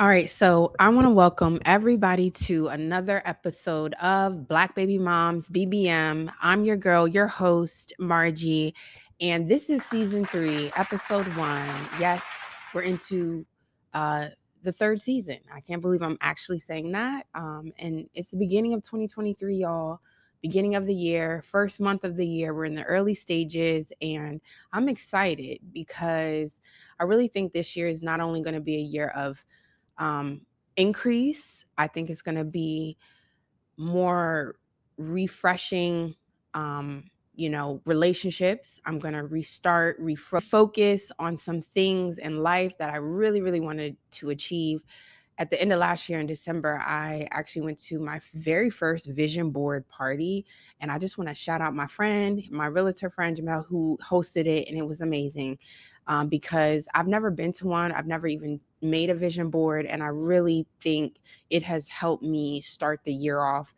All right, so I want to welcome everybody to another episode of Black Baby Moms BBM. I'm your girl, your host, Margie, and this is season three, episode one. Yes, we're into uh, the third season. I can't believe I'm actually saying that. Um, and it's the beginning of 2023, y'all. Beginning of the year, first month of the year. We're in the early stages, and I'm excited because I really think this year is not only going to be a year of um, increase. I think it's going to be more refreshing, um, you know, relationships. I'm going to restart, refocus on some things in life that I really, really wanted to achieve. At the end of last year in December, I actually went to my very first vision board party. And I just want to shout out my friend, my realtor friend, Jamel, who hosted it. And it was amazing um, because I've never been to one. I've never even made a vision board. And I really think it has helped me start the year off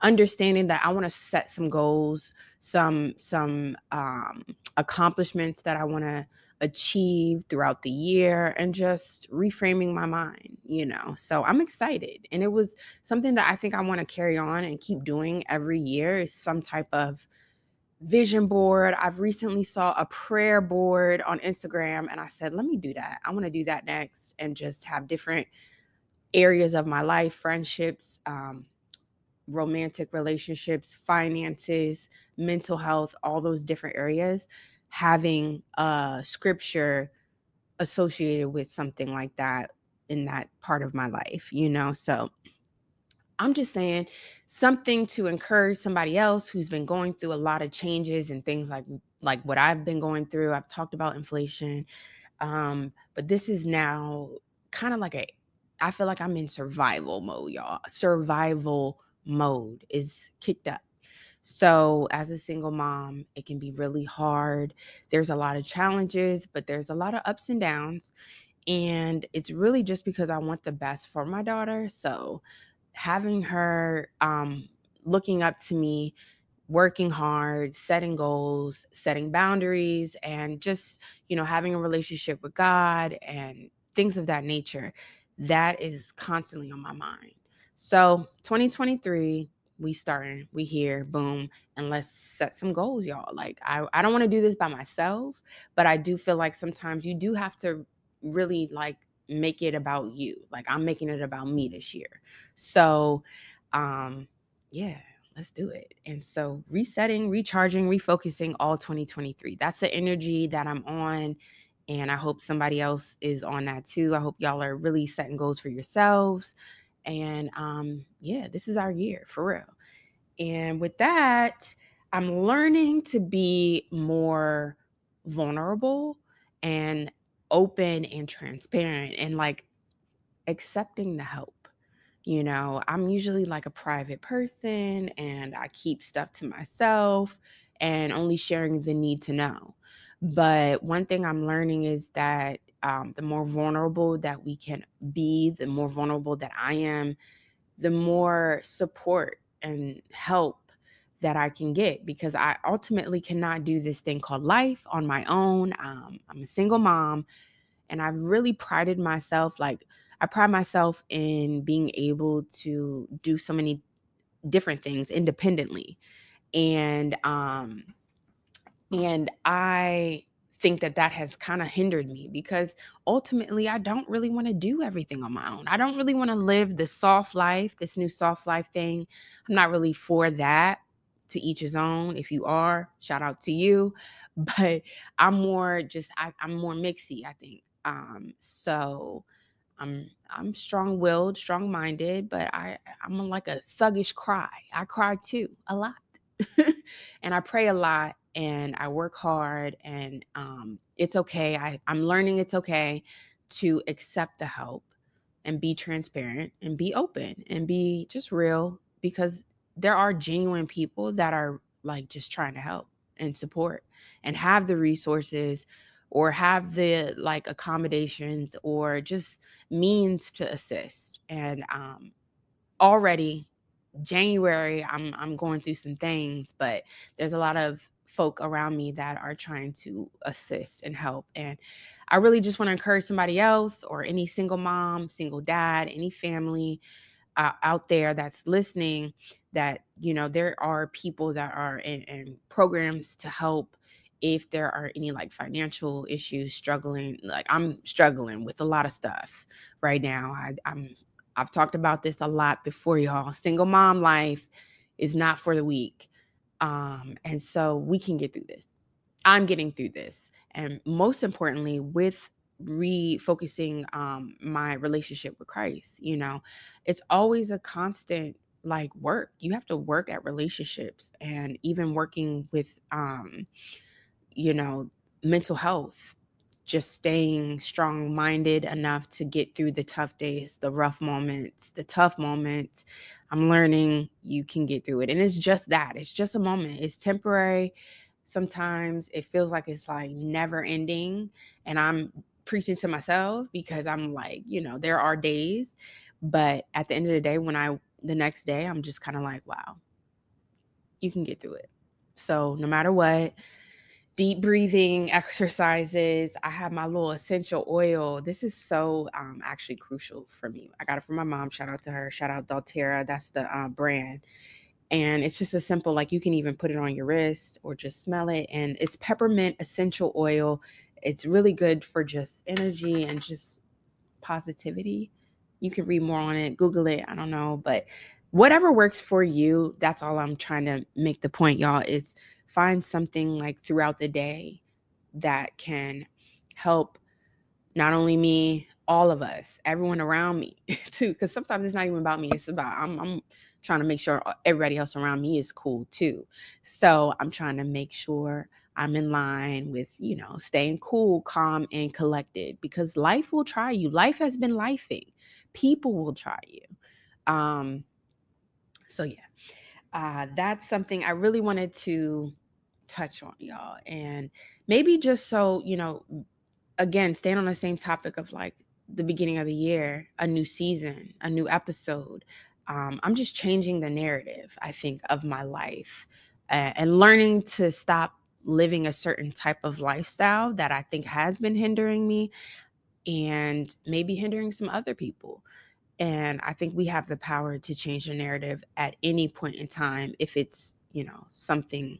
understanding that I want to set some goals, some some um, accomplishments that I want to achieve throughout the year, and just reframing my mind. You know, so I'm excited, and it was something that I think I want to carry on and keep doing every year. Is some type of vision board. I've recently saw a prayer board on Instagram and I said, let me do that. I want to do that next and just have different areas of my life, friendships, um, romantic relationships, finances, mental health, all those different areas, having a scripture associated with something like that in that part of my life, you know? So I'm just saying something to encourage somebody else who's been going through a lot of changes and things like like what I've been going through. I've talked about inflation. Um, but this is now kind of like a I feel like I'm in survival mode, y'all. Survival mode is kicked up. So, as a single mom, it can be really hard. There's a lot of challenges, but there's a lot of ups and downs. And it's really just because I want the best for my daughter. So, having her um, looking up to me, working hard, setting goals, setting boundaries, and just, you know, having a relationship with God and things of that nature, that is constantly on my mind. So 2023, we starting, we here, boom, and let's set some goals, y'all. Like I, I don't want to do this by myself, but I do feel like sometimes you do have to really like make it about you. Like I'm making it about me this year. So, um, yeah, let's do it. And so resetting, recharging, refocusing all 2023. That's the energy that I'm on. And I hope somebody else is on that too. I hope y'all are really setting goals for yourselves. And um, yeah, this is our year for real. And with that, I'm learning to be more vulnerable and open and transparent and like accepting the help. You know, I'm usually like a private person and I keep stuff to myself and only sharing the need to know. But one thing I'm learning is that um, the more vulnerable that we can be, the more vulnerable that I am, the more support and help that I can get because I ultimately cannot do this thing called life on my own. Um, I'm a single mom and I've really prided myself like I pride myself in being able to do so many different things independently. And um and I think that that has kind of hindered me because ultimately I don't really want to do everything on my own. I don't really want to live the soft life, this new soft life thing. I'm not really for that. To each his own. If you are, shout out to you. But I'm more just I, I'm more mixy, I think. Um, so I'm I'm strong-willed, strong-minded, but I I'm like a thuggish cry. I cry too a lot. and I pray a lot and I work hard and um, it's okay. I, I'm learning it's okay to accept the help and be transparent and be open and be just real because there are genuine people that are like just trying to help and support and have the resources or have the like accommodations or just means to assist and um already January I'm I'm going through some things, but there's a lot of folk around me that are trying to assist and help. And I really just want to encourage somebody else or any single mom, single dad, any family uh, out there that's listening that, you know, there are people that are in, in programs to help if there are any like financial issues struggling like i'm struggling with a lot of stuff right now I, i'm i've talked about this a lot before y'all single mom life is not for the weak um, and so we can get through this. I'm getting through this. And most importantly, with refocusing um, my relationship with Christ, you know, it's always a constant like work. You have to work at relationships and even working with, um, you know, mental health just staying strong minded enough to get through the tough days, the rough moments, the tough moments. I'm learning you can get through it. And it's just that. It's just a moment. It's temporary. Sometimes it feels like it's like never ending. And I'm preaching to myself because I'm like, you know, there are days. But at the end of the day, when I, the next day, I'm just kind of like, wow, you can get through it. So no matter what, deep breathing exercises. I have my little essential oil. This is so um, actually crucial for me. I got it from my mom. Shout out to her. Shout out doTERRA. That's the uh, brand. And it's just a simple, like you can even put it on your wrist or just smell it. And it's peppermint essential oil. It's really good for just energy and just positivity. You can read more on it, Google it. I don't know. But whatever works for you, that's all I'm trying to make the point, y'all, is find something like throughout the day that can help not only me, all of us, everyone around me too. Because sometimes it's not even about me. It's about I'm, I'm trying to make sure everybody else around me is cool too. So I'm trying to make sure I'm in line with, you know, staying cool, calm, and collected because life will try you. Life has been lifing. People will try you. Um, so yeah. Uh, that's something I really wanted to touch on, y'all. And maybe just so, you know, again, staying on the same topic of like the beginning of the year, a new season, a new episode. Um, I'm just changing the narrative, I think, of my life uh, and learning to stop living a certain type of lifestyle that I think has been hindering me and maybe hindering some other people. And I think we have the power to change the narrative at any point in time if it's, you know, something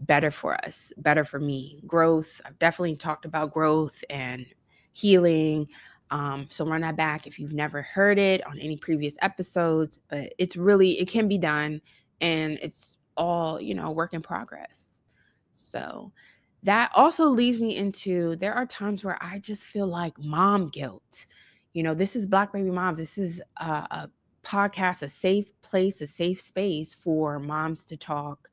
better for us, better for me. Growth. I've definitely talked about growth and healing. Um, so run that back if you've never heard it on any previous episodes. But it's really it can be done, and it's all you know work in progress. So that also leads me into there are times where I just feel like mom guilt. You know, this is Black Baby Moms. This is a, a podcast, a safe place, a safe space for moms to talk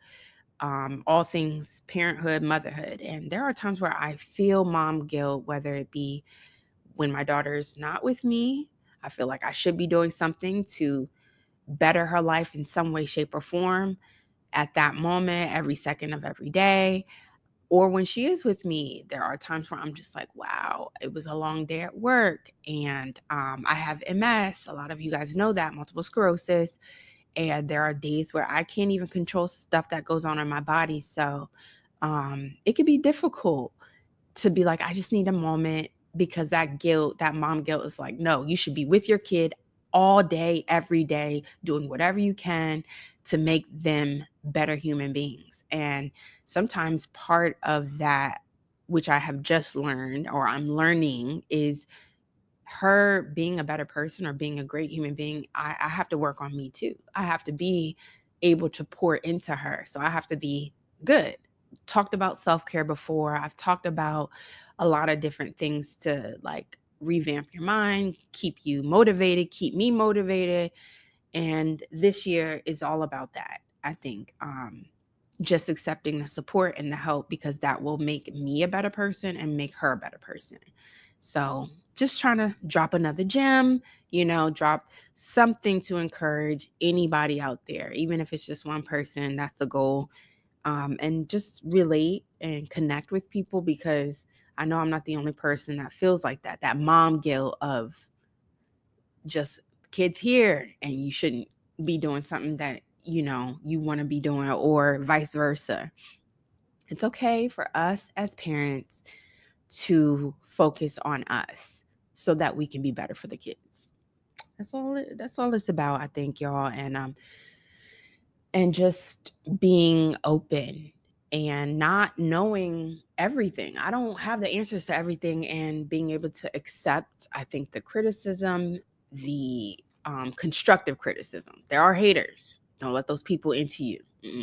um, all things parenthood, motherhood. And there are times where I feel mom guilt, whether it be when my daughter's not with me, I feel like I should be doing something to better her life in some way, shape, or form at that moment, every second of every day. Or when she is with me, there are times where I'm just like, wow, it was a long day at work. And um, I have MS. A lot of you guys know that multiple sclerosis and there are days where I can't even control stuff that goes on in my body. So um, it can be difficult to be like, I just need a moment because that guilt, that mom guilt is like, no, you should be with your kid all day, every day, doing whatever you can to make them better human beings. And sometimes part of that, which I have just learned or I'm learning, is her being a better person or being a great human being, I, I have to work on me too. I have to be able to pour into her. So I have to be good. Talked about self care before. I've talked about a lot of different things to like revamp your mind, keep you motivated, keep me motivated. And this year is all about that. I think um, just accepting the support and the help because that will make me a better person and make her a better person. So just trying to drop another gem, you know, drop something to encourage anybody out there, even if it's just one person. That's the goal. Um, and just relate and connect with people because I know I'm not the only person that feels like that. That mom guilt of just kids here and you shouldn't be doing something that you know you want to be doing or vice versa It's okay for us as parents to focus on us so that we can be better for the kids. That's all it, that's all it's about, I think, y'all. And um and just being open and not knowing everything. I don't have the answers to everything and being able to accept, I think, the criticism, the um, constructive criticism. There are haters. Don't let those people into you,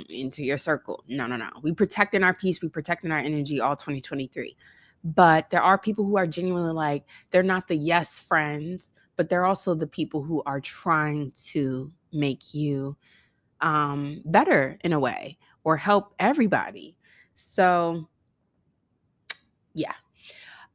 into your circle. No, no, no. We protecting our peace, we protecting our energy all 2023. But there are people who are genuinely like, they're not the yes friends, but they're also the people who are trying to make you um, better in a way or help everybody. So, yeah.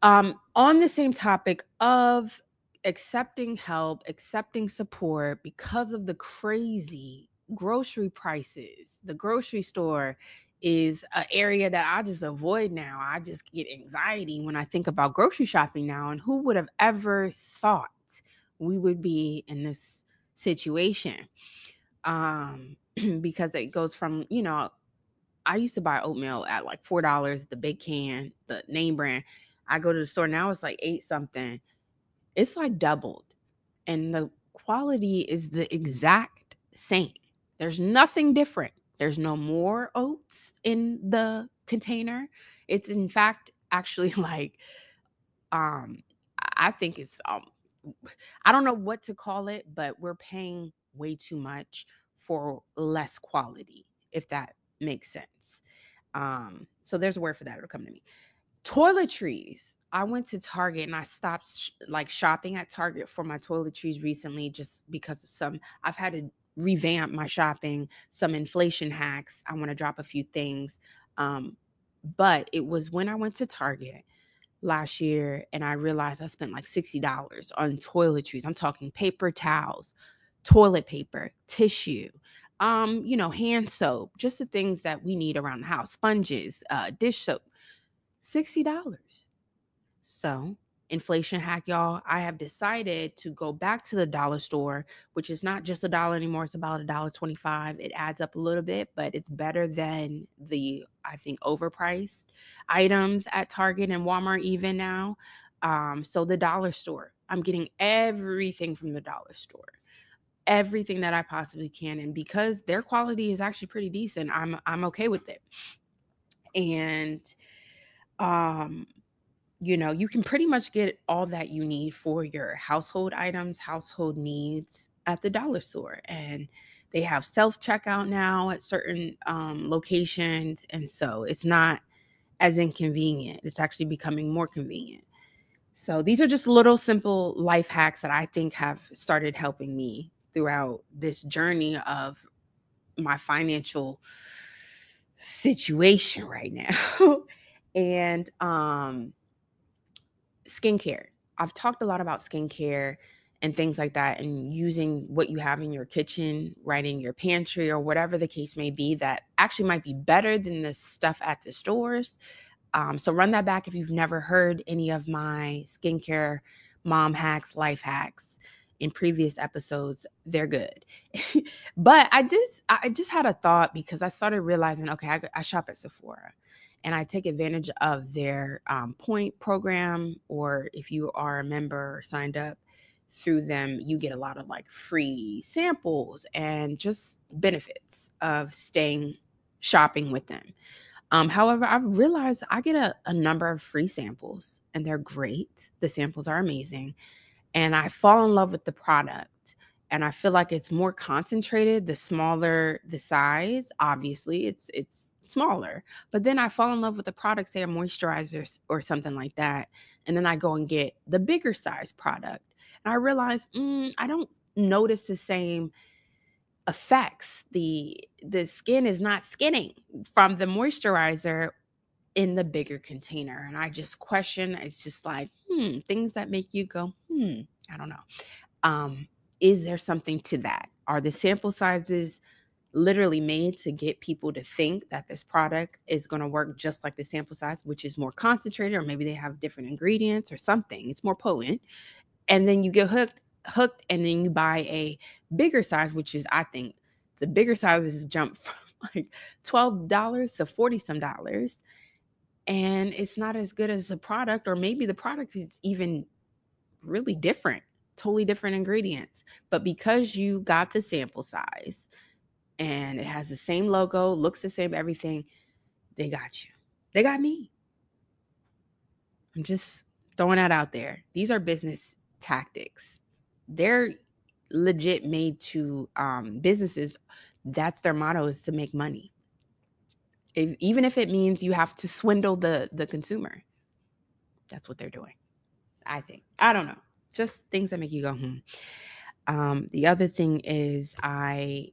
Um, on the same topic of accepting help, accepting support because of the crazy grocery prices, the grocery store is an area that I just avoid now. I just get anxiety when I think about grocery shopping now. And who would have ever thought we would be in this situation? Um, because it goes from, you know, I used to buy oatmeal at like four dollars, the big can, the name brand. I go to the store now, it's like eight something. It's like doubled. And the quality is the exact same. There's nothing different. There's no more oats in the container. It's in fact actually like um I think it's um I don't know what to call it, but we're paying way too much for less quality, if that makes sense. Um, so there's a word for that. It'll come to me. Toiletries. I went to Target and I stopped sh- like shopping at Target for my toiletries recently just because of some I've had to revamp my shopping, some inflation hacks. I want to drop a few things. Um, but it was when I went to Target last year and I realized I spent like $60 on toiletries. I'm talking paper towels, toilet paper, tissue, um, you know, hand soap, just the things that we need around the house, sponges, uh, dish soap. $60. So, inflation hack, y'all. I have decided to go back to the dollar store, which is not just a dollar anymore. It's about a dollar 25. It adds up a little bit, but it's better than the, I think, overpriced items at Target and Walmart, even now. Um, so, the dollar store, I'm getting everything from the dollar store everything that I possibly can and because their quality is actually pretty decent I'm I'm okay with it. And um you know, you can pretty much get all that you need for your household items, household needs at the dollar store. And they have self checkout now at certain um, locations. And so it's not as inconvenient. It's actually becoming more convenient. So these are just little simple life hacks that I think have started helping me throughout this journey of my financial situation right now. and um skincare. I've talked a lot about skincare and things like that, and using what you have in your kitchen, right in your pantry, or whatever the case may be, that actually might be better than the stuff at the stores. Um, so run that back if you've never heard any of my skincare mom hacks, life hacks in previous episodes. They're good. but I just I just had a thought because I started realizing, okay, I, I shop at Sephora and I take advantage of their um, point program, or if you are a member signed up through them, you get a lot of like free samples and just benefits of staying shopping with them. Um, however, I've realized I get a, a number of free samples and they're great. The samples are amazing. And I fall in love with the product and I feel like it's more concentrated the smaller the size obviously it's it's smaller but then I fall in love with the product say a moisturizer or something like that and then I go and get the bigger size product and I realize mm, I don't notice the same effects the the skin is not skinning from the moisturizer in the bigger container and I just question it's just like hmm things that make you go hmm I don't know um is there something to that? Are the sample sizes literally made to get people to think that this product is going to work just like the sample size, which is more concentrated, or maybe they have different ingredients or something? It's more potent. And then you get hooked, hooked, and then you buy a bigger size, which is, I think, the bigger sizes jump from like $12 to 40 some dollars. And it's not as good as the product, or maybe the product is even really different, totally different ingredients. But because you got the sample size and it has the same logo, looks the same, everything, they got you. They got me. I'm just throwing that out there. These are business tactics. They're legit made to um, businesses. That's their motto is to make money. If, even if it means you have to swindle the the consumer, that's what they're doing. I think. I don't know. Just things that make you go hmm. Um, the other thing is I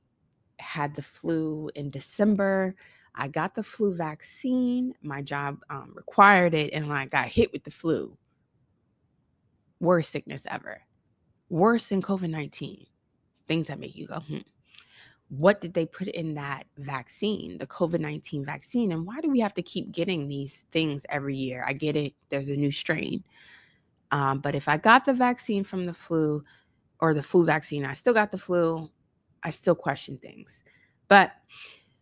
had the flu in December. I got the flu vaccine. My job um, required it, and I got hit with the flu. Worst sickness ever. Worse than COVID 19. Things that make you go, hmm. What did they put in that vaccine, the COVID 19 vaccine? And why do we have to keep getting these things every year? I get it, there's a new strain. Um, but if I got the vaccine from the flu or the flu vaccine, I still got the flu, I still question things. But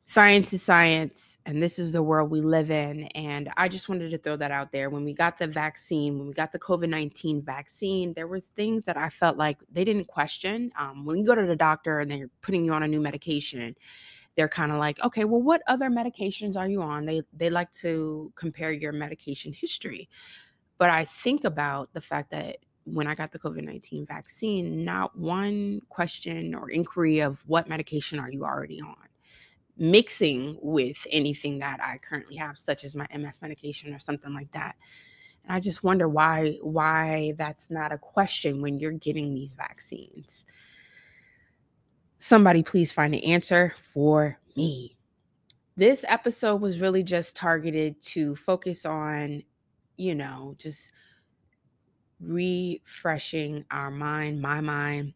science is science and this is the world we live in and i just wanted to throw that out there. When we got the vaccine when we got the covid-19 vaccine there was things that i felt like they didn't question. Um, when you go to the doctor and they're putting you on a new medication they're kind of like okay well what other medications are you on? They they like to compare your medication history but i think about the fact that when I got the COVID 19 vaccine, not one question or inquiry of what medication are you already on mixing with anything that I currently have, such as my MS medication or something like that. And I just wonder why why that's not a question when you're getting these vaccines. Somebody please find an answer for me. This episode was really just targeted to focus on, you know, just refreshing our mind, my mind,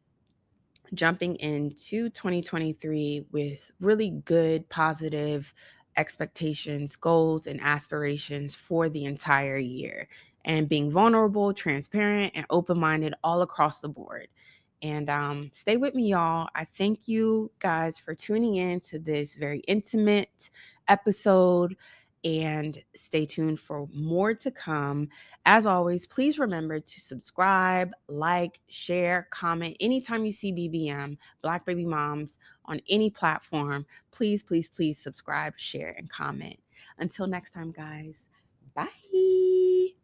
jumping into 2023 with really good, positive expectations, goals, and aspirations for the entire year, and being vulnerable, transparent, and open minded all across the board. And um, stay with me, y'all. I thank you guys for tuning in to this very intimate episode and stay tuned for more to come. As always, please remember to subscribe, like, share, comment anytime you see BBM, Black Baby Moms, on any platform. Please, please, please subscribe, share, and comment. Until next time, guys, bye.